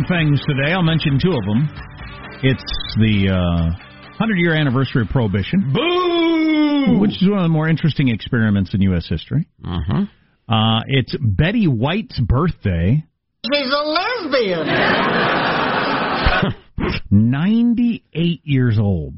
important things today. I'll mention two of them. It's the uh, 100 year anniversary of Prohibition. Boo! Which is one of the more interesting experiments in U.S. history. Uh-huh. Uh, it's Betty White's birthday. She's a lesbian. 98 years old.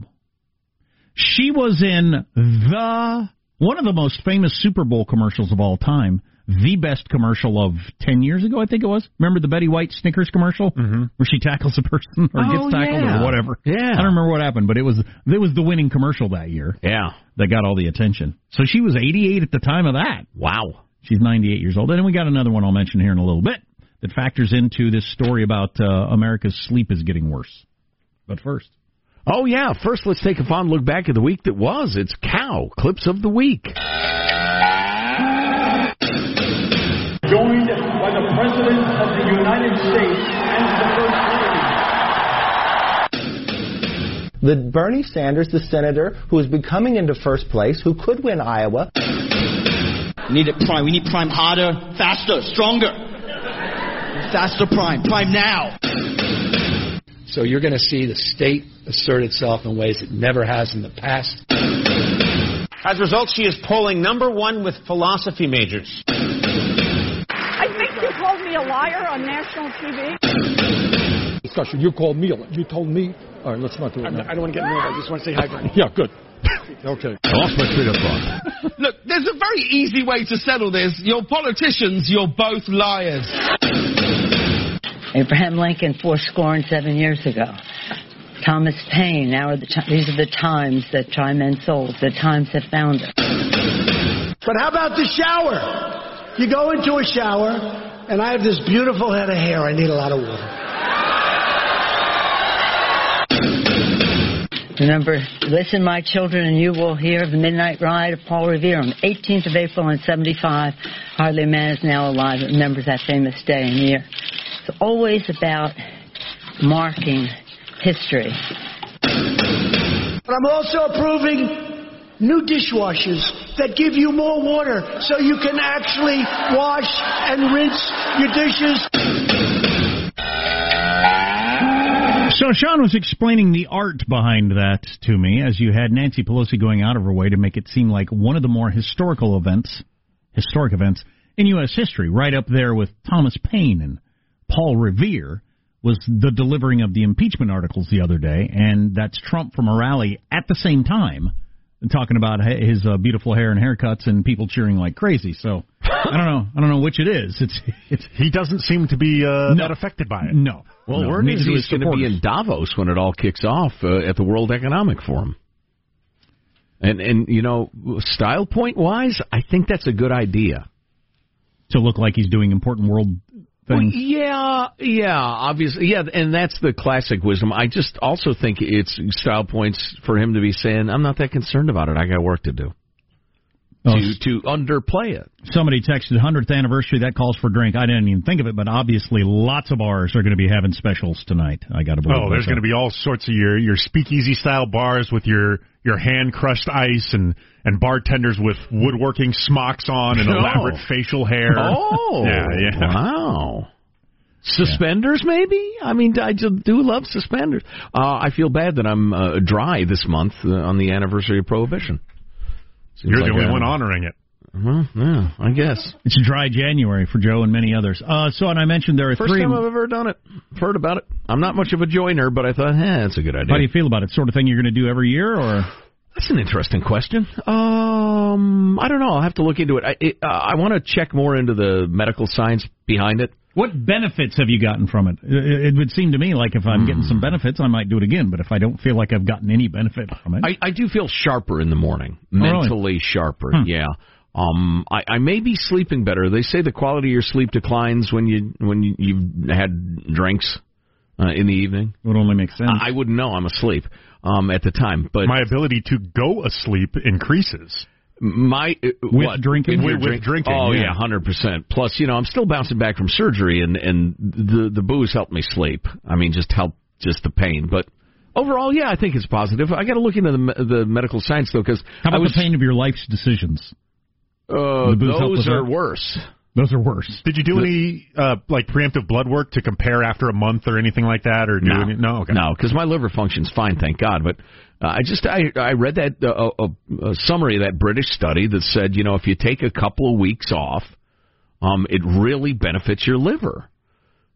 She was in the one of the most famous Super Bowl commercials of all time. The best commercial of 10 years ago, I think it was. Remember the Betty White Snickers commercial Mm-hmm. where she tackles a person or Oh, gets tackled yeah. or whatever? Yeah. I don't remember what happened, but it was it was the winning commercial that year Yeah. that got all the attention. So she was 88 at the time of that. Wow. She's 98 years old. And then we got another one I'll mention here in a little bit that factors into this story about uh, America's sleep is getting worse. But first, Oh yeah. First, let's take a fond look back at the week that was. It's cow clips of the week. President of the United States and the First Lady. The Bernie Sanders, the senator who is becoming into first place, who could win Iowa, We need it prime. We need prime harder, faster, stronger. Faster prime. Prime now. So you're going to see the state assert itself in ways it never has in the past. As a result, she is polling number one with philosophy majors. Liar on national TV. Discussion. You called me. You told me. All right, let's not do it. I don't want to get involved. I just want to say hi, Bernie. Yeah, good. okay. Off my Twitter thought. Look, there's a very easy way to settle this. You're politicians, you're both liars. Abraham Lincoln, four score and seven years ago. Thomas Paine. Now are the ti- these are the times that try men's souls. The times that found us. But how about the shower? You go into a shower, and I have this beautiful head of hair. I need a lot of water. Remember, listen, my children, and you will hear of the midnight ride of Paul Revere on the 18th of April in 75. Hardly a man is now alive that remembers that famous day and year. It's always about marking history. But I'm also approving new dishwashers that give you more water so you can actually wash and rinse your dishes. So Sean was explaining the art behind that to me as you had Nancy Pelosi going out of her way to make it seem like one of the more historical events, historic events in U.S. history, right up there with Thomas Paine and Paul Revere, was the delivering of the impeachment articles the other day, and that's Trump from a rally at the same time talking about his uh, beautiful hair and haircuts and people cheering like crazy. So I don't know, I don't know which it is. It's it's he doesn't seem to be uh, that affected by it. No. Well, No, word is he's going to be in Davos when it all kicks off uh, at the World Economic Forum. And and you know, style point wise, I think that's a good idea. to look like he's doing important world Well, yeah, yeah, obviously, yeah, and that's the classic wisdom. I just also think it's style points for him to be saying, "I'm not that concerned about it. I got work to do." Oh, to to underplay it. Somebody texted 100th anniversary. That calls for drink. I didn't even think of it, but obviously lots of bars are going to be having specials tonight. I got to believe. Oh, there's going to be all sorts of your your speakeasy style bars with your your hand crushed ice and and bartenders with woodworking smocks on and Oh. elaborate facial hair. Oh, yeah, yeah. Wow. Suspenders, maybe. I mean, I do do love suspenders. Uh, I feel bad that I'm uh, dry this month uh, on the anniversary of Prohibition. Seems You're like the only a- one honoring it. Well, yeah, I guess. It's a dry January for Joe and many others. Uh, so, and I mentioned there are First three. time I've ever done it. Heard about it. I'm not much of a joiner, but I thought, eh, that's a good idea. How do you feel about it? Sort of thing you're going to do every year, or That's an interesting question. Um, I don't know. I'll have to look into it. I, it, uh, I want to check more into the medical science behind it. What benefits have you gotten from it? It, it would seem to me like if I'm getting some Hmm. benefits, I might do it again. But if I don't feel like I've gotten any benefit from it, I, I do feel sharper in the morning, Oh, really? mentally sharper. Hmm. Yeah. Um, I, I may be sleeping better. They say the quality of your sleep declines when you when you, you've had drinks uh, in the evening. it would only make sense. I, I wouldn't know. I'm asleep um, at the time, but My ability to go asleep increases. My uh, With what? drinking? With- with drinking, Oh yeah. yeah, hundred percent. Plus, you know, I'm still bouncing back from surgery, and and the the booze helped me sleep. I mean, just help just the pain, but. Overall, yeah, I think it's positive. I got to look into the the medical science though, because How about was the pain of your life's decisions? Uh, The booze those are worse. Those are worse. Did you do any uh, like preemptive blood work to compare after a month or anything like that, or do No. any, no? Okay. No, because my liver functions fine, thank God. But uh, I just I I read that uh, a, a summary of that British study that said you know if you take a couple of weeks off, um, it really benefits your liver.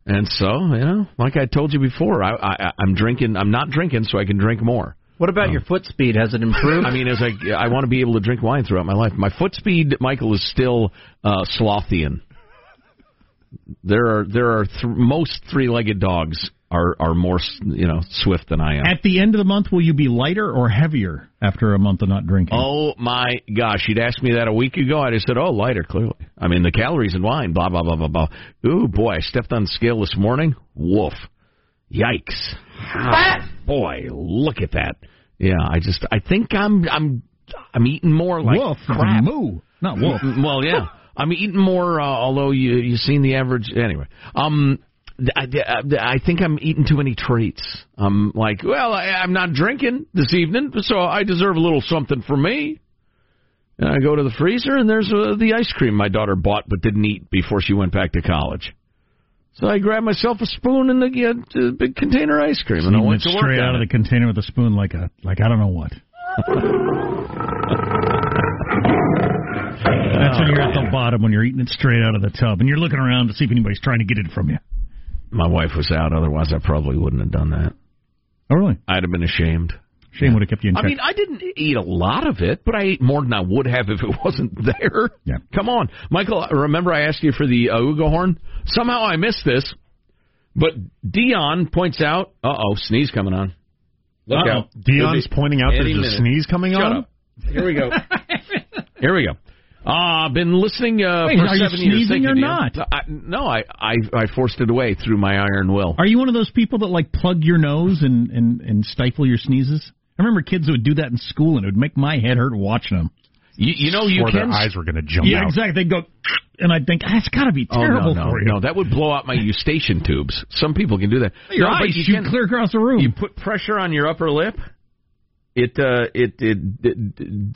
And so you know, like I told you before, I, I I'm drinking. I'm not drinking, so I can drink more. What about your foot speed? Has it improved? I mean, as I I want to be able to drink wine throughout my life. My foot speed, Michael, is still uh, slothian. There are there are th- most three-legged dogs are are more s- you know swift than I am. At the end of the month, will you be lighter or heavier after a month of not drinking? Oh my gosh! You'd asked me that a week ago. I'd have said, "Oh, lighter." Clearly, I mean the calories in wine. Blah blah blah blah blah. Ooh boy! I stepped on the scale this morning. Woof! Yikes! Ah, boy, look at that. Yeah, I just I think I'm I'm I'm eating more like Wolf, crap. moo, not wolf. well, yeah, I'm eating more. Uh, although you you've seen the average anyway. Um. I, I think I'm eating too many treats. I'm like, well, I, I'm not drinking this evening, so I deserve a little something for me. And I go to the freezer, and there's uh, the ice cream my daughter bought but didn't eat before she went back to college. So I grabbed myself a spoon and a, a big container of ice cream, and I went to straight out of the container with a spoon, like a like I don't know what. That's when you're at the oh. bottom when you're eating it straight out of the tub, and you're looking around to see if anybody's trying to get it from you. My wife was out, otherwise I probably wouldn't have done that. Oh, really? I'd have been ashamed. Shame would have kept you in I check. mean, I didn't eat a lot of it, but I ate more than I would have if it wasn't there. Yeah. Come on, Michael. Remember, I asked you for the uh, Ugo horn. Somehow I missed this, but Dion points out, "Uh oh, sneeze coming on." Look Uh-oh. out! Dion's pointing out Any there's a sneeze coming Shut on? Up. Here we go. Here we go. Uh, been listening uh, Wait, for are you seven years. sneezing Thank you, or not? I, no, I, I I forced it away through my iron will. Are you one of those people that like plug your nose and and and stifle your sneezes? I remember kids that would do that in school, and it would make my head hurt watching them. You, you know, you Or can. their eyes were going to jump yeah, out. exactly. They'd go, and I'd think that's got to be Oh, terrible no, no, for you. no, that would blow out my eustachian tubes. Some people can do that. Your no, eyes you shoot can, clear across the room. You put pressure on your upper lip. It uh, it it, it,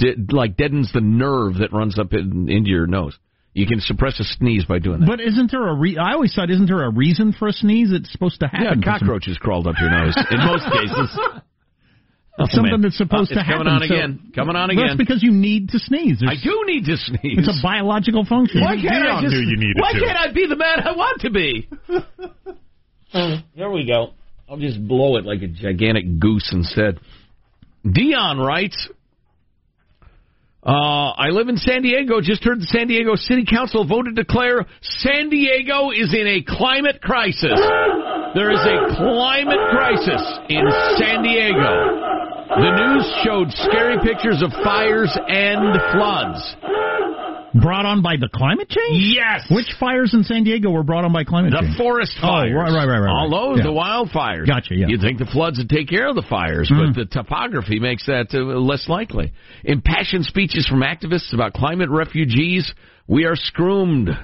it like deadens the nerve that runs up in, into your nose. You can suppress a sneeze by doing that. But isn't there a re- I always thought isn't there a reason for a sneeze? It's supposed to happen. Yeah, some- cockroaches crawled up your nose in most cases. Oh, something man. that's supposed Uh, to it's happen. Coming on so- again. Coming on again. That's because you need to sneeze. I do need to sneeze. It's a biological function. Why can't I Dion just? knew you needed why to. can't I be the man I want to be? There we go. I'll just blow it like a gigantic goose instead. Dion writes, uh, I live in San Diego. Just heard the San Diego City Council voted to declare San Diego is in a climate crisis. There is a climate crisis in San Diego. The news showed scary pictures of fires and floods. Brought on by the climate change? Yes. Which fires in San Diego were brought on by climate The change? The forest Oh, right, right, right, right, All those, Yeah. the wildfires. Gotcha, yeah. You'd think the floods would take care of the fires, Mhm. but the topography makes that uh, less likely. Impassioned speeches from activists about climate refugees. We are scroomed.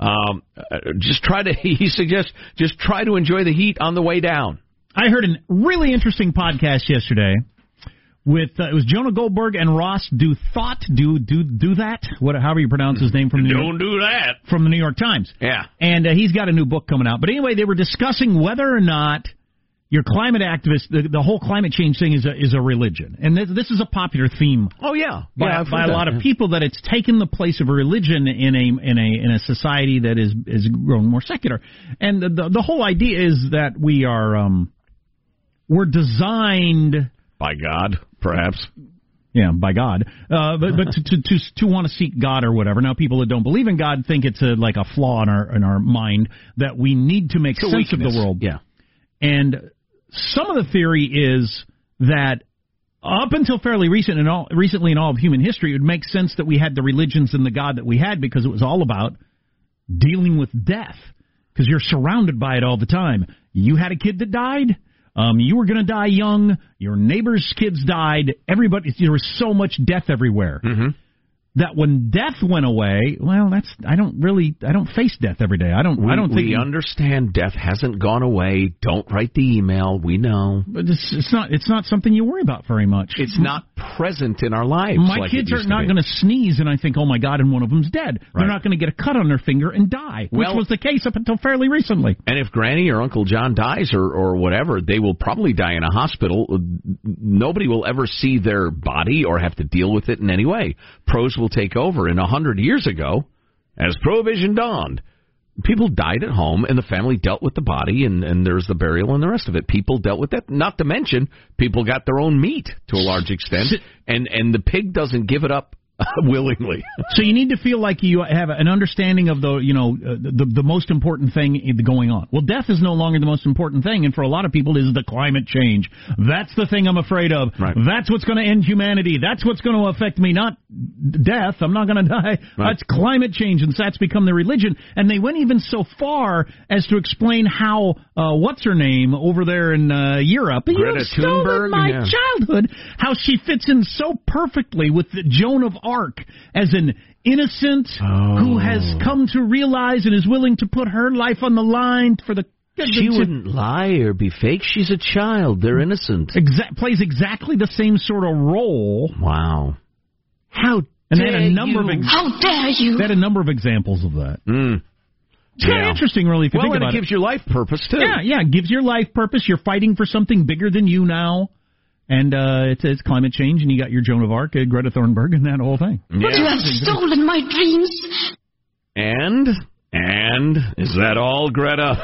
Um, uh, just try to, he suggests, just try to enjoy the heat on the way down. I heard a really interesting podcast yesterday with uh, it was Jonah Goldberg and Ross Do Thought Do Do Do that what however you pronounce his name from the New York, Don't do that. from the New York Times. Yeah. And uh, he's got a new book coming out. But anyway, they were discussing whether or not your climate activists, the, the whole climate change thing is a, is a religion. And this, this is a popular theme Oh yeah, by, yeah, by a that, lot of people that it's taken the place of a religion in a in a in a society that is is grown more secular. And the the, the whole idea is that we are um we're designed By God, perhaps. yeah, by God. Uh, but but to to to, to want to seek God or whatever. Now, people that don't believe in God think it's a, like a flaw in our in our mind that we need to make It's sense of the world. Yeah. And some of the theory is that up until fairly recent and all recently in all of human history, it would make sense that we had the religions and the God that we had because it was all about dealing with death. Because you're surrounded by it all the time. You had a kid that died. Um, you were going to die young. Your neighbor's kids died. Everybody, there was so much death everywhere. Mm-hmm. That when death went away, well, that's I don't really I don't face death every day. I don't We, I don't think we understand death hasn't gone away. Don't write the email. We know. But it's, it's not it's not something you worry about very much. It's not present in our lives. My like kids are not going to sneeze, and I think, oh my god, and one of them's dead. Right. They're not going to get a cut on their finger and die, which Well- was the case up until fairly recently. And if Granny or Uncle John dies or or whatever, they will probably die in a hospital. Nobody will ever see their body or have to deal with it in any way. Pros will take over. And a hundred years ago, as prohibition dawned, people died at home and the family dealt with the body and, and there's the burial and the rest of it. People dealt with that. Not to mention, people got their own meat to a large extent, and and the pig doesn't give it up willingly. So you need to feel like you have an understanding of the, you know, uh, the the most important thing going on. Well, death is no longer the most important thing, and for a lot of people, is the climate change. That's the thing I'm afraid of. That's what's going to end humanity. That's what's going to affect me, not death. I'm not going to die. That's climate change, and that's become the religion. And they went even so far as to explain how uh, what's her name over there in uh, Europe, Greta Thunberg? my Yeah. childhood, how she fits in so perfectly with the Joan of Arc as an innocent who has come to realize and is willing to put her life on the line for the. She wouldn't lie or be fake. She's a child. They're innocent. Exa- plays exactly the same sort of role. Wow. How and they had a dare number of you. ex- How dare you. They had a number of examples of that. Mm. It's kind of Yeah. interesting, really, if you well, think and about it gives your life purpose too. Yeah, yeah, it gives your life purpose. You're fighting for something bigger than you now. And uh, it's, it's climate change, and you got your Joan of Arc, uh, Greta Thunberg, and that whole thing. Yeah. You have stolen my dreams. And and is that all, Greta?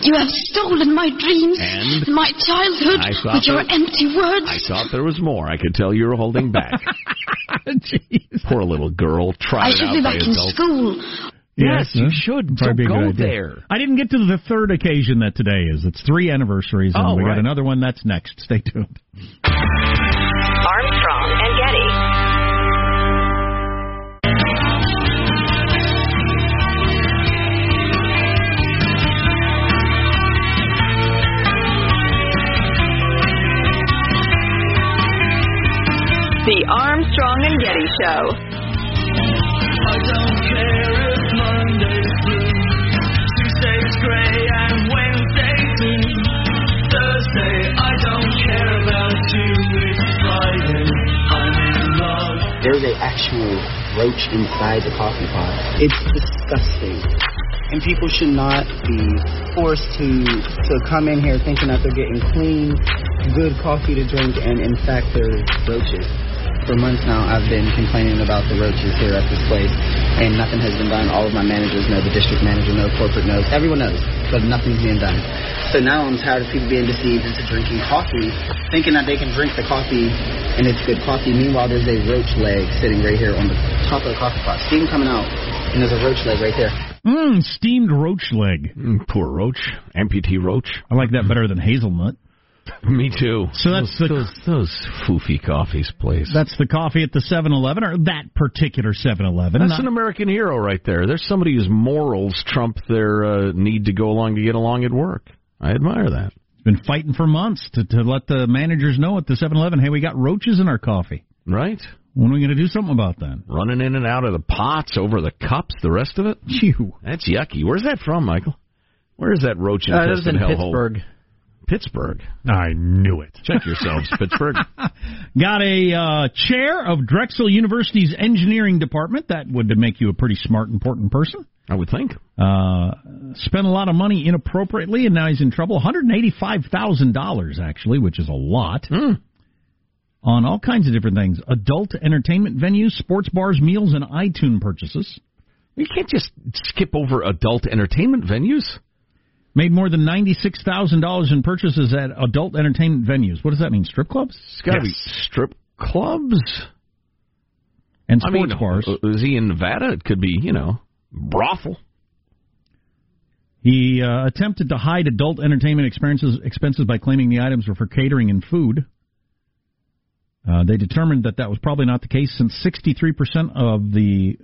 You have stolen my dreams, And? my childhood, I thought with your there- empty words. I thought there was more. I could tell you were holding back. Poor little girl, I should out be back in adults. school. Yes, you should. Probably So be go there. I didn't get to the third occasion that today is. It's three anniversaries, and Oh, we right. got another one that's next. Stay tuned. Armstrong and Getty. The Armstrong and Getty Show. There's a actual roach inside the coffee pot. It's disgusting. And people should not be forced to to come in here thinking that they're getting clean, good coffee to drink, and in fact they're roaches. For months now, I've been complaining about the roaches here at this place, and nothing has been done. All of my managers know, the district manager knows, corporate knows, everyone knows, but nothing's being done. So now I'm tired of people being deceived into drinking coffee, thinking that they can drink the coffee and it's good coffee. Meanwhile, there's a roach leg sitting right here on the top of the coffee pot, steam coming out, and there's a roach leg right there. Mmm, steamed roach leg. Mm, poor roach, amputee roach. I like that better than hazelnut. Me too. So that's those, the- those, those foofy coffees, please. That's the coffee at the 7-Eleven, or that particular 7-Eleven. That's Not- an American hero right there. There's somebody whose morals trump their uh, need to go along to get along at work. I admire that. been fighting for months to, to let the managers know at the 7-Eleven, hey, we got roaches in our coffee. Right? When are we going to do something about that? Running in and out of the pots, over the cups, the rest of it. Phew. That's yucky. Where's that from, Michael? Where is that roach Uh, it was infested in hellhole? Pittsburgh. Pittsburgh. I knew it. Check yourselves, Pittsburgh. Got a uh, chair of Drexel University's engineering department. That would make you a pretty smart, important person. I would think. Uh, spent a lot of money inappropriately, and now he's in trouble. One hundred eighty-five thousand dollars, actually, which is a lot. On all kinds of different things: adult entertainment venues, sports bars, meals, and iTunes purchases. You can't just skip over adult entertainment venues. Made more than ninety-six thousand dollars in purchases at adult entertainment venues. What does that mean? Strip clubs? It's got to be strip clubs and I sports mean, bars. uh, Is he in Nevada? It could be, you know, brothel. He uh, attempted to hide adult entertainment expenses, expenses by claiming the items were for catering and food. Uh, they determined that that was probably not the case since 63% of the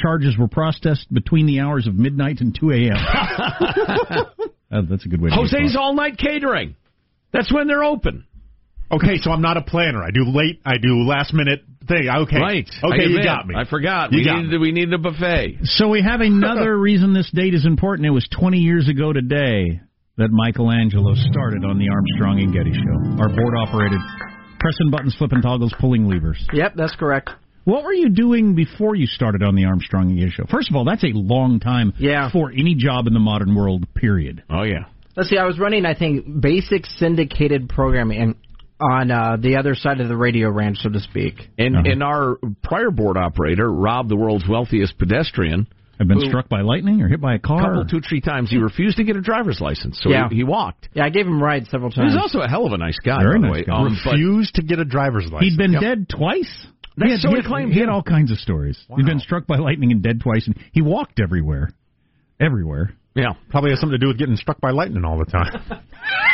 charges were processed between the hours of midnight and 2 a.m. Uh, that's a good way to Jose's all night catering. That's when they're open. Okay, so I'm not a planner. I do late. I do last minute thing. Okay, Right. Okay, you got me. I forgot. You we got needed me. we needed a buffet. So we have another reason this date is important. It was 20 years ago today that Michael Angelo started on the Armstrong and Getty show. Our board operated, pressing buttons, flipping toggles, pulling levers. Yep, that's correct. What were you doing before you started on the Armstrong and Getty show? First of all, that's a long time Yeah. for any job in the modern world, period. Oh yeah. Let's see. I was running, I think, basic syndicated programming on uh, the other side of the radio ranch, so to speak. And Uh-huh. and our prior board operator, Rob, the world's wealthiest pedestrian, had been who- struck by lightning or hit by a car? couple, two, three times, he refused to get a driver's license, so Yeah. he, he walked. Yeah, I gave him rides several times. He times. was also a hell of a nice guy, Very by the nice way. guy. Um, Refused to get a driver's license. He'd been Yep. dead twice. That's he had, so he he had- claimed, He had all kinds of stories. He'd been struck by lightning and dead twice, and he walked everywhere. Everywhere. yeah, Probably has something to do with getting struck by lightning all the time.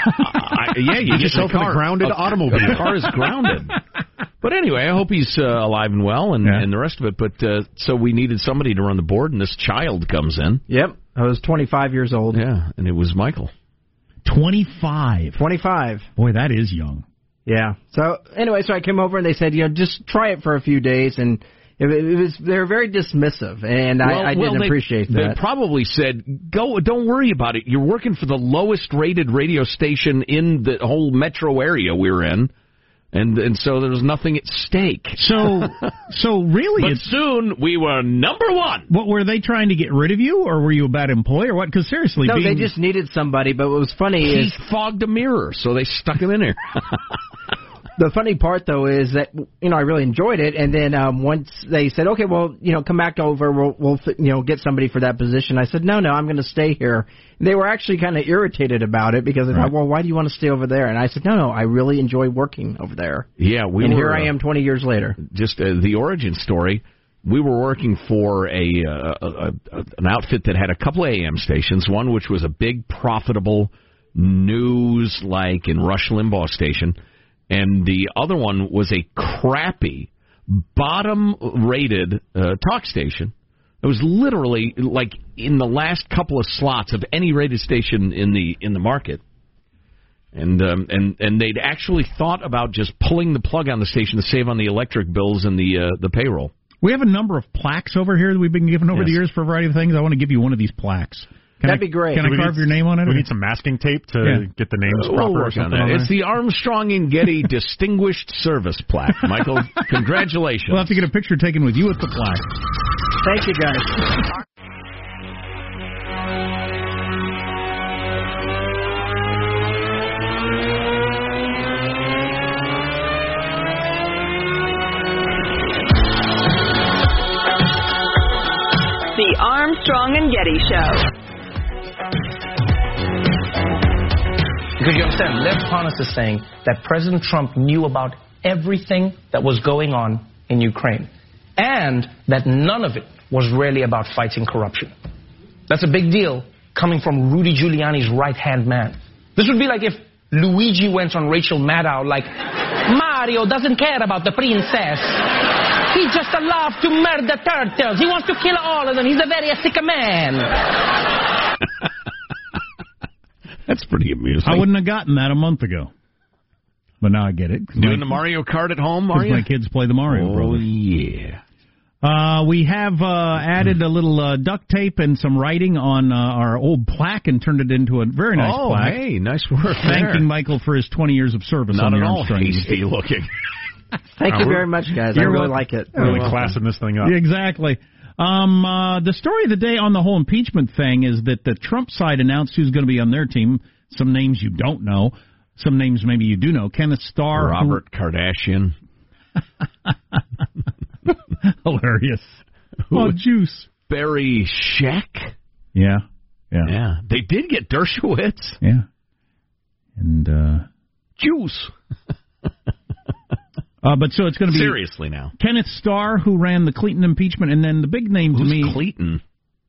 I, yeah, you Put get yourself in in a a grounded a- automobile. A car is grounded. But anyway, I hope he's uh, alive and well, and, Yeah. and the rest of it. But uh, so we needed somebody to run the board, and this child comes in. Yep. I was 25 years old. Yeah, and it was Michael. 25. 25. Boy, that is young. Yeah. So anyway, so I came over and they said, you know, just try it for a few days, and it, it was they were very dismissive, and Well- I, I well, didn't they- appreciate that. They probably said, "Go, don't worry about it. You're working for the lowest rated radio station in the whole metro area we're in." And and so there was nothing at stake. So, so really, But soon we were number one. what were they trying to get rid of you, or were you a bad employee, or what? Because seriously, no, being, they just needed somebody. But what was funny He is fogged a mirror, so they stuck him in there. the funny part though is that you know I really enjoyed it, and then um, once they said, okay, well, you know, come back over, we'll, we'll you know get somebody for that position. I said, no, no, I'm going to stay here. They were actually kind of irritated about it because they Right. thought, well, why do you want to stay over there? And I said, no, no, I really enjoy working over there. yeah, we and were. here I uh, am 20 years later. just uh, the origin story. We were working for a, uh, a, a an outfit that had a couple of AM stations. One which was a big, profitable news like in Rush Limbaugh station, and the other one was a crappy, bottom-rated uh, talk station. It was literally like in the last couple of slots of any rated station in the in the market and um, and and they'd actually thought about just pulling the plug on the station to save on the electric bills and the uh, the payroll. we have a number of plaques over here that we've been given over Yes. the years for a variety of things. I want to give you one of these plaques. Can That'd I, be great. Can Do I carve need- your name on it? We need some masking tape to Yeah. get the names we'll proper or work on that. on It's the Armstrong and Getty Distinguished Service Plaque. Michael, congratulations. We'll have to get a picture taken with you with the plaque. Thank you, guys. The Armstrong and Getty Show. Because you understand, Lev Parnas is saying that President Trump knew about everything that was going on in Ukraine, and that none of it was really about fighting corruption. That's a big deal coming from Rudy Giuliani's right hand man. This would be like if Luigi went on Rachel Maddow like, Mario doesn't care about the princess. He just loves to murder turtles. He wants to kill all of them. He's a very sick man. That's pretty amusing. I wouldn't have gotten that a month ago, but now I get it. 'cause Doing my, the Mario Kart at home, are you? my kids play the Mario oh Brothers. yeah. Uh, we have uh, added a little uh, duct tape and some writing on uh, our old plaque and turned it into a very nice oh plaque. hey, nice work. there. Thanking Michael for his 20 years of service Not on at the all Armstrong. hasty looking. Thank Uh, you very much, guys. I You're really welcome. like it. really You're classing this thing up. Yeah, exactly. Um, uh, the story of the day on the whole impeachment thing is that the Trump side announced who's going to be on their team. Some names you don't know. Some names maybe you do know. Kenneth Starr. who- Robert Kardashian. Hilarious. Oh, juice. Barry Scheck. Yeah. Yeah. Yeah, they did get Dershowitz. Yeah. And, uh, Juice. uh, but so it's going to be Seriously now. Kenneth Starr, who ran the Clinton impeachment, and then the big name to me. Clayton?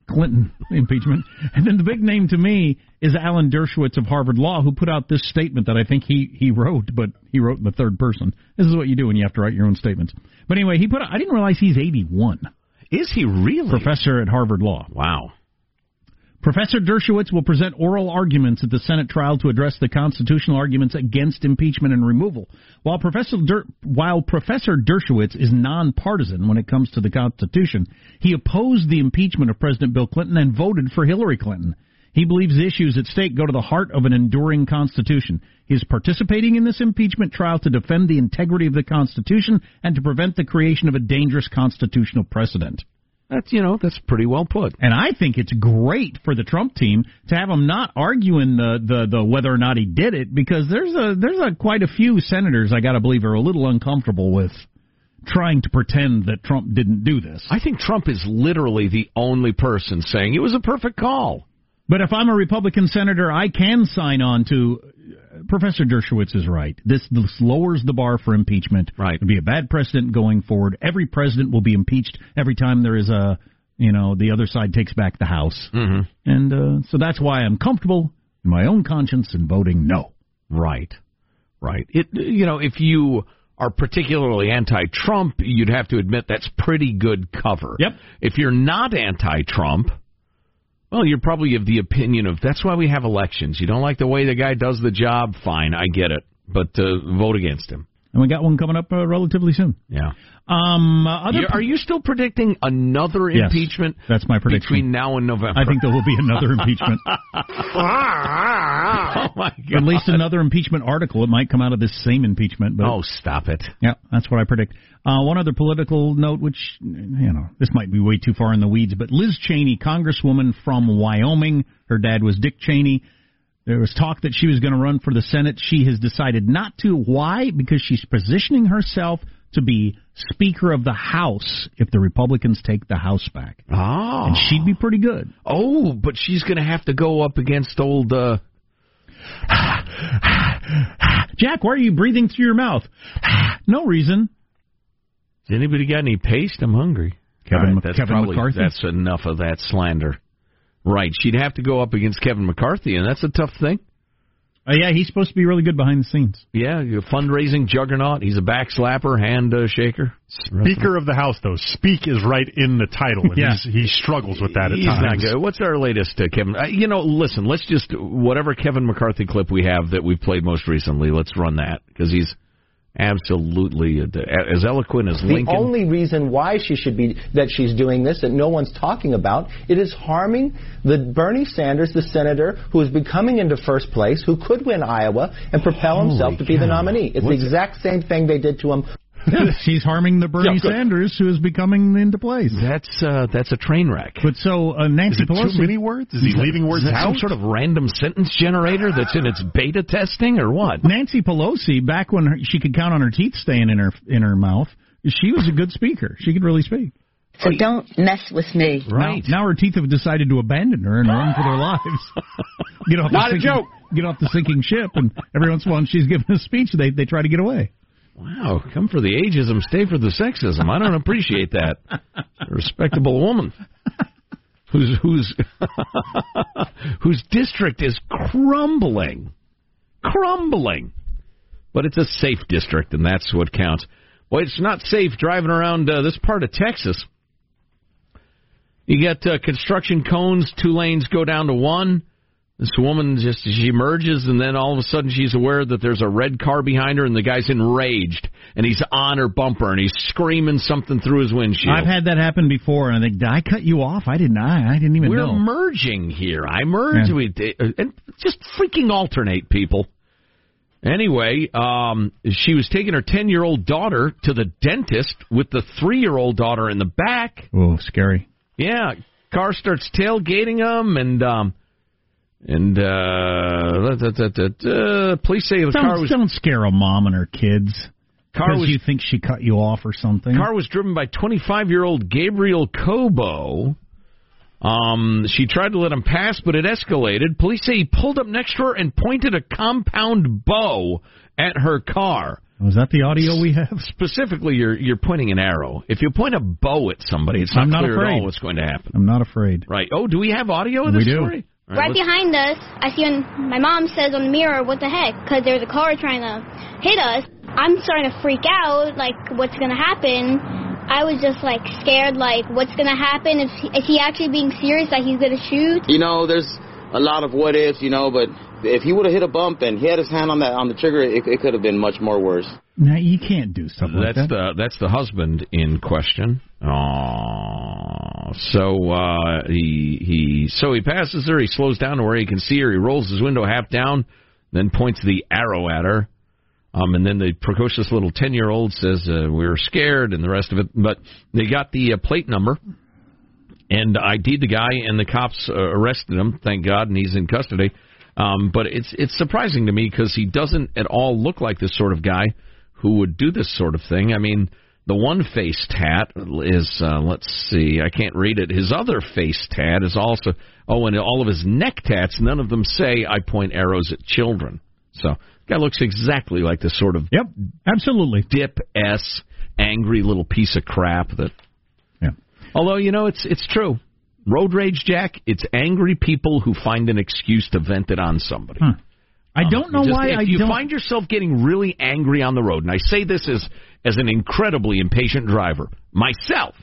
Clinton impeachment. And then the big name to me is Alan Dershowitz of Harvard Law, who put out this statement that I think he, he wrote, but he wrote in the third person. This is what you do when you have to write your own statements. But anyway, he put out, I didn't realize he's 81. Is he really? Professor at Harvard Law. Wow. Professor Dershowitz will present oral arguments at the Senate trial to address the constitutional arguments against impeachment and removal. While Professor Der- while Professor Dershowitz is nonpartisan when it comes to the Constitution, he opposed the impeachment of President Bill Clinton and voted for Hillary Clinton. He believes the issues at stake go to the heart of an enduring Constitution. He is participating in this impeachment trial to defend the integrity of the Constitution and to prevent the creation of a dangerous constitutional precedent. That's you know that's pretty well put. And I think it's great for the Trump team to have him not arguing the, the, the whether or not he did it because there's a there's a quite a few senators I got to believe are a little uncomfortable with trying to pretend that Trump didn't do this. I think Trump is literally the only person saying it was a perfect call. But if I'm a Republican senator, I can sign on to Professor Dershowitz is right. This, this lowers the bar for impeachment. Right. It'll be a bad precedent going forward. Every president will be impeached every time there is a, you know, the other side takes back the House. Mm-hmm. And uh, so that's why I'm comfortable in my own conscience in voting no. Right. Right. It you know, if you are particularly anti-Trump, you'd have to admit that's pretty good cover. Yep. If you're not anti-Trump, well, you're probably of the opinion of that's why we have elections. You don't like the way the guy does the job, fine, I get it, but uh, vote against him. And we got one coming up uh, relatively soon. Yeah. Um, uh, other are you still predicting another Yes, impeachment? that's my prediction. Between now and November. I think there will be another impeachment. oh my god! At least another impeachment article. It might come out of this same impeachment. But Oh, stop it. Yeah, that's what I predict. Uh, one other political note, which, you know, this might be way too far in the weeds, but Liz Cheney, congresswoman from Wyoming, her dad was Dick Cheney. There was talk that she was going to run for the Senate. She has decided not to. Why? Because she's positioning herself to be Speaker of the House if the Republicans take the House back. Oh. And she'd be pretty good. Oh, but she's going to have to go up against old. Uh, Jack, why are you breathing through your mouth? no reason. Has anybody got any paste? I'm hungry. Kevin right, that's Kevin probably, McCarthy? That's enough of that slander. Right. She'd have to go up against Kevin McCarthy, and that's a tough thing. Uh, yeah, he's supposed to be really good behind the scenes. Yeah, you're a fundraising juggernaut. He's a back slapper, hand uh, shaker. Speaker of the House, though. Speak is right in the title, and Yeah. he struggles with that at He's times. not good. What's our latest, uh, Kevin? Uh, you know, listen, let's just, whatever Kevin McCarthy clip we have that we've played most recently, let's run that, because he's absolutely as eloquent as The Lincoln. only reason why she should be that she's doing this that no one's talking about, it is harming the Bernie Sanders, the senator who is becoming into first place, who could win Iowa and propel himself to be the nominee. It's What's the exact same thing they did to him. She's harming the Bernie Yeah. Sanders, who is becoming into place. That's uh, that's a train wreck. But so uh, Nancy Is it too Pelosi. many words? Is he leaving that some sort of random sentence generator that's in its beta testing, or what? Nancy Pelosi, back when her, she could count on her teeth staying in her in her mouth, she was a good speaker. She could really speak. So don't mess with me. Now, now her teeth have decided to abandon her and run for their lives. get off Not the a sinking, joke. Get off the sinking ship, and every once in a while, she's giving a speech, they they try to get away. Wow, come for the ageism, stay for the sexism. I don't appreciate that. A respectable woman whose whose whose district is crumbling, crumbling. But it's a safe district, and that's what counts. Well, it's not safe driving around uh, this part of Texas. You got uh, construction cones, two lanes go down to one. This woman just she emerges, and then all of a sudden she's aware that there's a red car behind her, and the guy's enraged, and he's on her bumper, and he's screaming something through his windshield. I've had that happen before, and I think, did I cut you off? I didn't. I, I didn't even We're know. merging here. I merge. Yeah. We uh, and just freaking alternate people. Anyway, um, she was taking her ten-year-old daughter to the dentist with the three-year-old daughter in the back. Oh, scary. Yeah, car starts tailgating them, and um, and uh, da, da, da, police say the don't, car was don't scare a mom and her kids. Car because was- you think she cut you off or something. car was driven by 25 year old Gabriel Kobo. Um, she tried to let him pass, but it escalated. Police say he pulled up next to her and pointed a compound bow at her car. Was that the audio we have? Specifically, you're you're pointing an arrow. If you point a bow at somebody, it's not, I'm not clear at all what's going to happen. I'm not afraid. Right. Oh, do we have audio of We this do. story? All Right, let's- behind us, I see on, my mom says on the mirror, what the heck? Because there's a car trying to hit us. I'm starting to freak out, like, what's going to happen? I was just like scared, like what's gonna happen? Is he, is he actually being serious? That he's gonna shoot? You know, there's a lot of what ifs, you know, but if he would have hit a bump and he had his hand on that on the trigger, it, it could have been much more worse. Now you can't do stuff like That's that. the that's the husband in question. So uh, he he so he passes her. He slows down to where he can see her. He rolls his window half down, then points the arrow at her. Um, and then the precocious little ten year old says uh, we were scared and the rest of it. But they got the uh, plate number and ID'd the guy, and the cops uh, arrested him. Thank God, and he's in custody. Um, but it's it's surprising to me because he doesn't at all look like the sort of guy who would do this sort of thing. I mean, the one faced tat is uh, let's see, I can't read it. His other face tat is also oh, and all of his neck tats, none of them say I point arrows at children. So guy looks exactly like the sort of yep, absolutely dip s angry little piece of crap that. Yeah. Although you know it's it's true. Road rage, Jack. It's angry people who find an excuse to vent it on somebody. Huh. I don't know Just why if I you don't. find yourself getting really angry on the road, and I say this as as an incredibly impatient driver myself,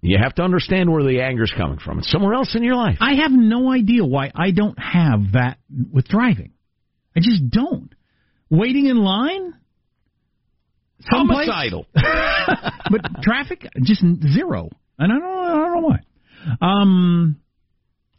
you have to understand where the anger's coming from. It's somewhere else in your life. I have no idea why I don't have that with driving. I just don't. Waiting in line? Someplace? Homicidal. but traffic just zero, and I don't, I don't know why. Um,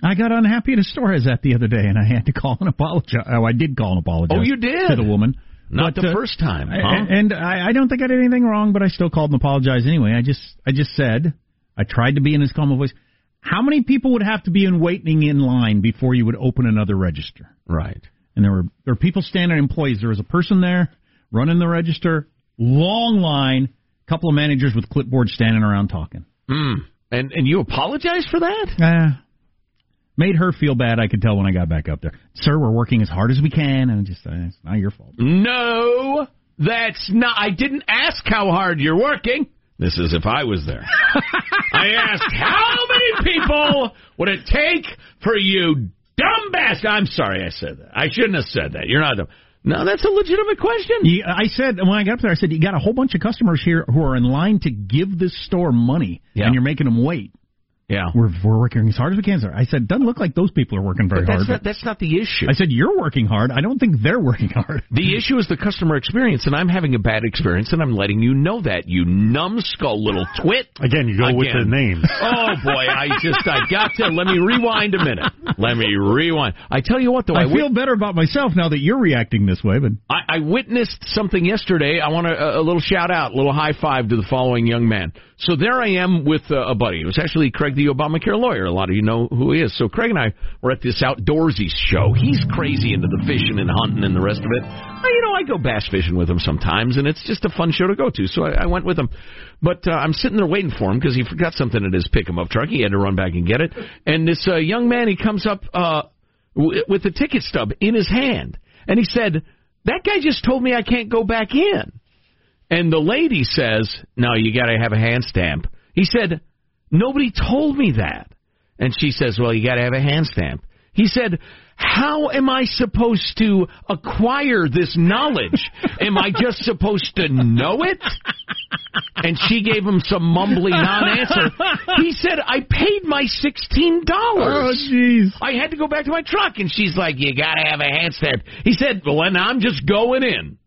I got unhappy at a store I was at the other day, and I had to call and apologize. Oh, I did call and apologize. Oh, you did? to the woman. Not But, the uh, first time, I- And I, I don't think I did anything wrong, but I still called and apologized anyway. I just, I just said, I tried to be in as calm a voice. How many people would have to be in waiting in line before you would open another register? Right. And there were there were people standing, employees. There was a person there running the register, long line, couple of managers with clipboards standing around talking. Mm. And and you apologize for that? Uh, made her feel bad. I could tell when I got back up there. Sir, we're working as hard as we can, and just uh, it's not your fault. No, that's not. I didn't ask how hard you're working. This is if I was there. I asked how many people would it take for you, dumb bastard? I'm sorry, I said that. I shouldn't have said that. You're not dumb. No, that's a legitimate question. You, I said when I got up there, I said you got a whole bunch of customers here who are in line to give this store money, Yeah. and you're making them wait. Yeah. We're we're working as hard as we can, sir. I said doesn't look like those people are working very that's hard. not, that's not the issue. I said you're working hard. I don't think they're working hard. The issue is the customer experience, and I'm having a bad experience, and I'm letting you know that, you numbskull little twit. Again, you go with the Again. names. Oh boy, I just I got to let me rewind a minute. Let me rewind. I tell you what, though, I I, feel better about myself now that you're reacting this way. But I, I witnessed something yesterday. I want a, a little shout out, a little high five to the following young man. So there I am with uh, a buddy. It was actually Craig, the Obamacare lawyer. A lot of you know who he is. So Craig and I were at this outdoorsy show. He's crazy into the fishing and hunting and the rest of it. Uh, you know, I go bass fishing with him sometimes, and it's just a fun show to go to. So I, I went with him. But uh, I'm sitting there waiting for him because he forgot something in his pick 'em up truck. He had to run back and get it. And this uh, young man, he comes up uh, w- with the ticket stub in his hand, and he said, "That guy just told me I can't go back in." And the lady says, "No, you got to have a hand stamp." He said, "Nobody told me that." And she says, "Well, you got to have a hand stamp." He said, "How am I supposed to acquire this knowledge? am I just supposed to know it?" And she gave him some mumbly non-answer. He said, "I paid my sixteen dollars." Oh, jeez. I had to go back to my truck, and she's like, "You got to have a hand stamp." He said, "Well, then I'm just going in."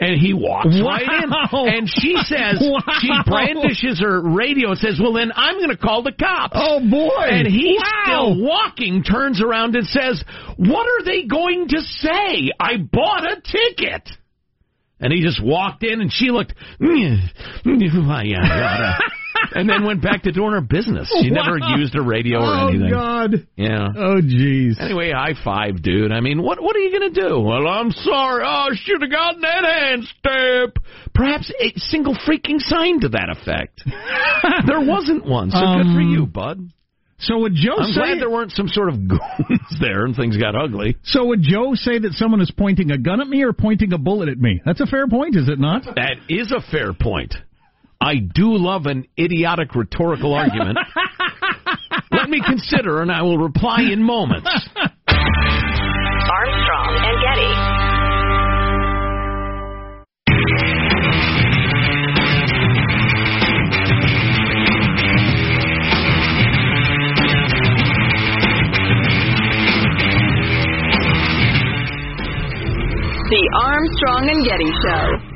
And he walks Wow. right in. And she says, Wow. she brandishes her radio and says, well, then I'm going to call the cops. Oh, boy. And he's Wow. still walking, turns around and says, what are they going to say? I bought a ticket. And he just walked in, and she looked, "Mm, mm, yeah, yeah." And then went back to doing her business. She never used a radio or oh anything. Oh God. Yeah. Oh jeez. Anyway, high five, dude. I mean, what what are you going to do? Well, I'm sorry. Oh, I should have gotten that hand stamp. Perhaps a single freaking sign to that effect. there wasn't one, so good for Um, you, bud. So would Joe I'm say? glad there weren't some sort of goons there and things got ugly. so would Joe say that someone is pointing a gun at me or pointing a bullet at me? That's a fair point, is it not? That is a fair point. I do love an idiotic rhetorical argument. Let me consider, and I will reply in moments. Armstrong and Getty. The Armstrong and Getty Show.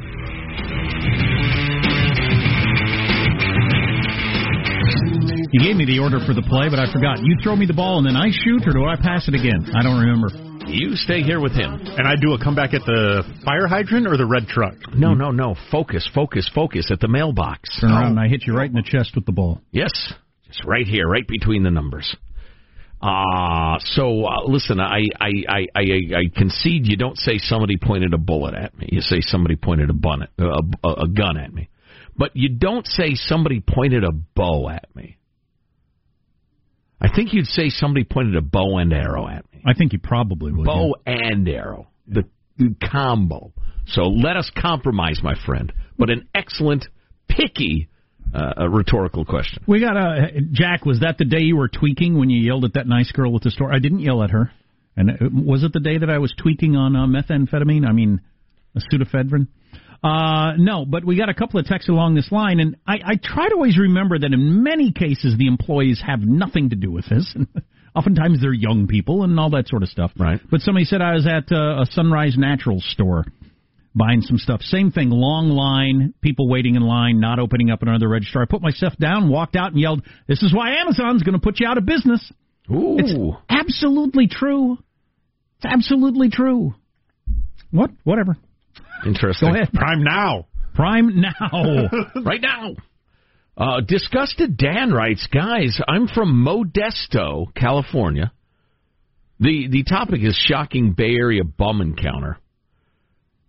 You gave me the order for the play, but I forgot. You throw me the ball and then I shoot, or do I pass it again? I don't remember. You stay here with him. And I do a comeback at the fire hydrant or the red truck? No, no, no. Focus, focus, focus at the mailbox. Turn around and I hit you right in the chest with the ball. Yes, just right here, right between the numbers. Uh, so uh, listen, I, I, I, I, I concede you don't say somebody pointed a bullet at me. You say somebody pointed a, bun, a, a, a gun at me. But you don't say somebody pointed a bow at me. I think you'd say somebody pointed a bow and arrow at me. I think you probably would. Bow and arrow. The, the combo. So let us compromise, my friend. But an excellent, picky uh, rhetorical question. We got a Jack. Was that the day you were tweaking when you yelled at that nice girl at the store? I didn't yell at her. And it, was it the day that I was tweaking on uh, methamphetamine? I mean, a pseudoephedrine. Uh, no, but we got a couple of texts along this line, and I, I try to always remember that in many cases the employees have nothing to do with this. Oftentimes they're young people and all that sort of stuff. Right. But somebody said I was at uh, a Sunrise Natural store buying some stuff. Same thing, long line, people waiting in line, not opening up another register. I put my stuff down, walked out, and yelled, "This is why Amazon's going to put you out of business." Ooh. It's absolutely true. It's absolutely true. What? Whatever. Interesting. Go ahead. Prime now. Prime now. right now. Uh, Disgusted Dan writes, guys, I'm from Modesto, California. The the topic is shocking Bay Area bum encounter.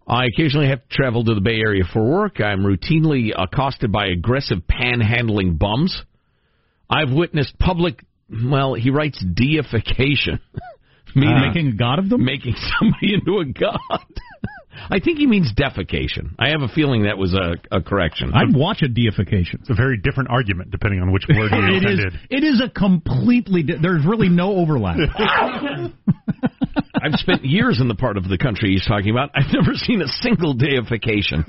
I occasionally have to travel to the Bay Area for work. I'm routinely accosted by aggressive panhandling bums. I've witnessed public, well, he writes deification. Meaning uh, making a god of them? Making somebody into a god. I think he means defecation. I have a feeling that was a, a correction. I'd watch a deification. It's a very different argument depending on which word you it intended. Is, it is a completely. Di- there's really no overlap. I've spent years in the part of the country he's talking about. I've never seen a single deification.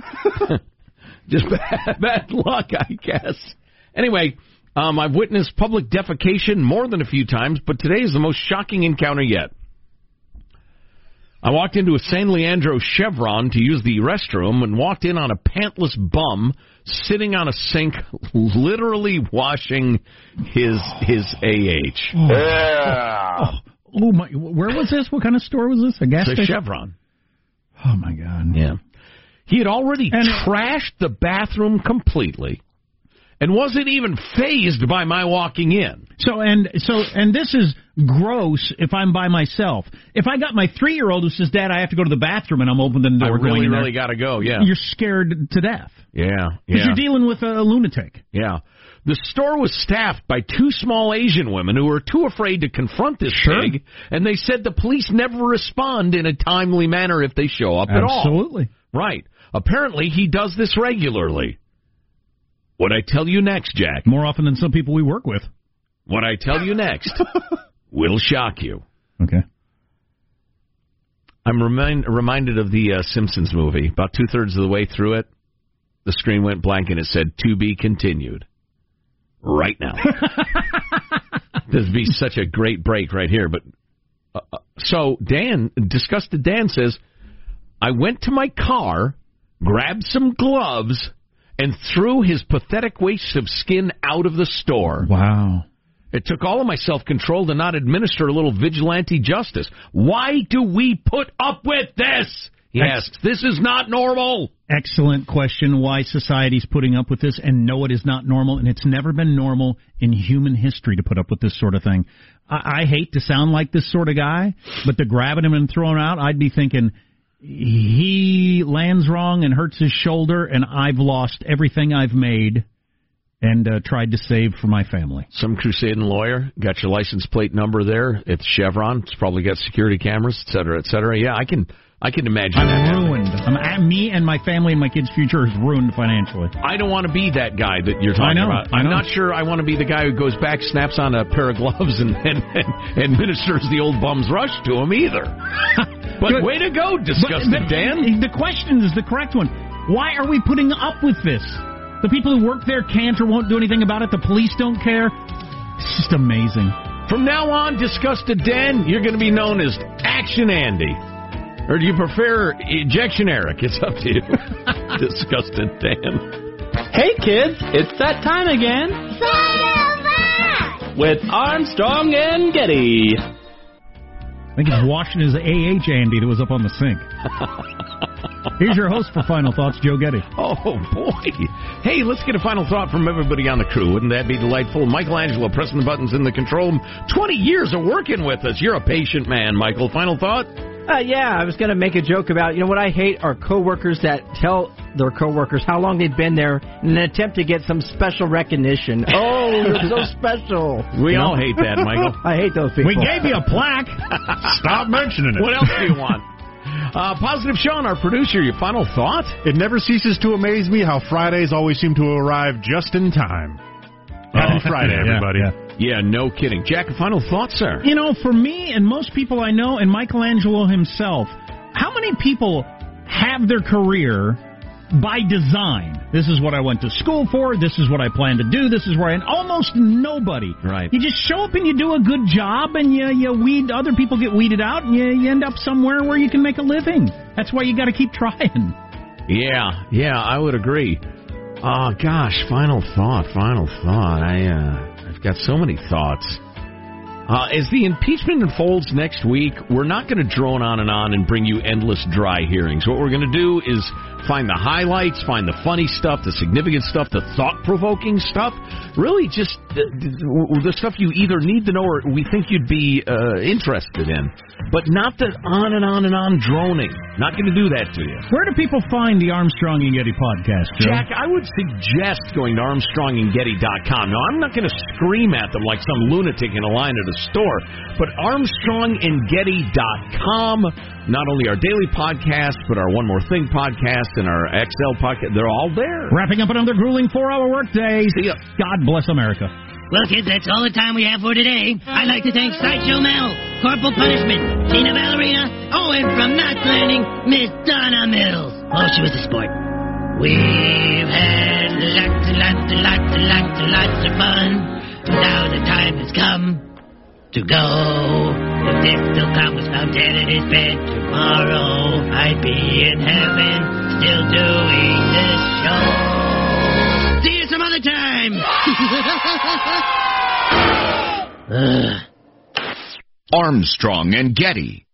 Just bad, bad luck, I guess. Anyway, um, I've witnessed public defecation more than a few times, but today is the most shocking encounter yet. I walked into a San Leandro Chevron to use the restroom and walked in on a pantless bum sitting on a sink, literally washing his his AH. Yeah. Oh, oh my! Where was this? What kind of store was this? A gas it's station? A Chevron. Oh my God! Yeah. He had already and trashed the bathroom completely and wasn't even phased by my walking in. So and so and this is gross if I'm by myself. If I got my three year old who says, "Dad, I have to go to the bathroom," and I'm opening the door, I really, really got to go. Yeah, you're scared to death. Yeah, because yeah. you're dealing with a, a lunatic. Yeah. The store was staffed by two small Asian women who were too afraid to confront this sure. pig, and they said the police never respond in a timely manner if they show up Absolutely. at all. Absolutely. Right. Apparently, he does this regularly. What I tell you next, Jack. More often than some people we work with. What I tell you next will shock you. Okay. I'm remind, reminded of the uh, Simpsons movie. About two thirds of the way through it, the screen went blank and it said "To be continued." Right now. this would be such a great break right here. But uh, so Dan, disgusted Dan says, I went to my car, grabbed some gloves and threw his pathetic waste of skin out of the store. Wow. It took all of my self control to not administer a little vigilante justice. Why do we put up with this? He Ex- asks. This is not normal. Excellent question. Why society's putting up with this? And no, it is not normal, and it's never been normal in human history to put up with this sort of thing. I, I hate to sound like this sort of guy, but to grabbing him and throwing him out, I'd be thinking he lands wrong and hurts his shoulder, and I've lost everything I've made and uh, tried to save for my family. Some crusading lawyer got your license plate number there. It's Chevron. It's probably got security cameras, et cetera, et cetera. Yeah, I can. I can imagine I'm that. ruined. I'm, me and my family and my kids' future is ruined financially. I don't want to be that guy that you're talking I know, about. I I'm know. not sure I want to be the guy who goes back, snaps on a pair of gloves, and and, and administers the old bum's rush to him either. but Good. way to go, disgusted But- but Dan. The question is the correct one. Why are we putting up with this? The people who work there can't or won't do anything about it. The police don't care. It's just amazing. From now on, disgusted Dan, you're going to be known as Action Andy. Or do you prefer ejection, Eric? It's up to you. Disgusted Dan. Hey kids, it's that time again with Armstrong and Getty. I think it's washing his AH Andy that was up on the sink. Here's your host for Final Thoughts, Joe Getty. Oh, boy. Hey, let's get a final thought from everybody on the crew. Wouldn't that be delightful? Michael Angelo pressing the buttons in the control room. 20 years of working with us. You're a patient man, Michael. Final thought? Uh, yeah, I was going to make a joke about, you know, what I hate are coworkers that tell their coworkers how long they've been there in an attempt to get some special recognition. Oh, you're so special. We You know? all hate that, Michael. I hate those people. We gave you a plaque. Stop mentioning it. What else do you want? Uh, Positive Sean, our producer, your final thought? It never ceases to amaze me how Fridays always seem to arrive just in time. Happy Friday, Yeah, everybody. yeah. Yeah, no kidding. Jack, a final thought, sir? You know, for me and most people I know, and Michael Angelo himself, how many people have their career by design? This is what I went to school for. This is what I plan to do. This is where I. And almost nobody. Right. You just show up and you do a good job, and you you weed. Other people get weeded out, and you, you end up somewhere where you can make a living. That's why you got to keep trying. Yeah, yeah, I would agree. Oh gosh, final thought, final thought. I uh I've got so many thoughts. Uh, as the impeachment unfolds next week, we're not going to drone on and on and bring you endless dry hearings. What we're going to do is find the highlights, find the funny stuff, the significant stuff, the thought-provoking stuff. Really, just the, the, the stuff you either need to know or we think you'd be uh, interested in, but not the on and on and on droning. Not going to do that to you. Where do people find the Armstrong and Getty podcast, Joe? Jack, I would suggest going to ArmstrongandGetty.com. Now, I'm not going to scream at them like some lunatic in a line at a store, but ArmstrongandGetty.com. Not only our daily podcast, but our One More Thing podcast and our XL podcast, they're all there. Wrapping up another grueling four-hour workday. See ya. God bless America. Well, kids, that's all the time we have for today. I'd like to thank Sideshow Mel, Corporal Punishment, Tina Ballerina, oh, and from Knots Landing, Miss Donna Mills. Oh, she was a sport. We've had lots and lots and lots and lots and lots of fun. Now the time has come to go. If Dick still was found dead in his bed tomorrow, I'd be in heaven still doing this show. See you some other time. Armstrong and Getty.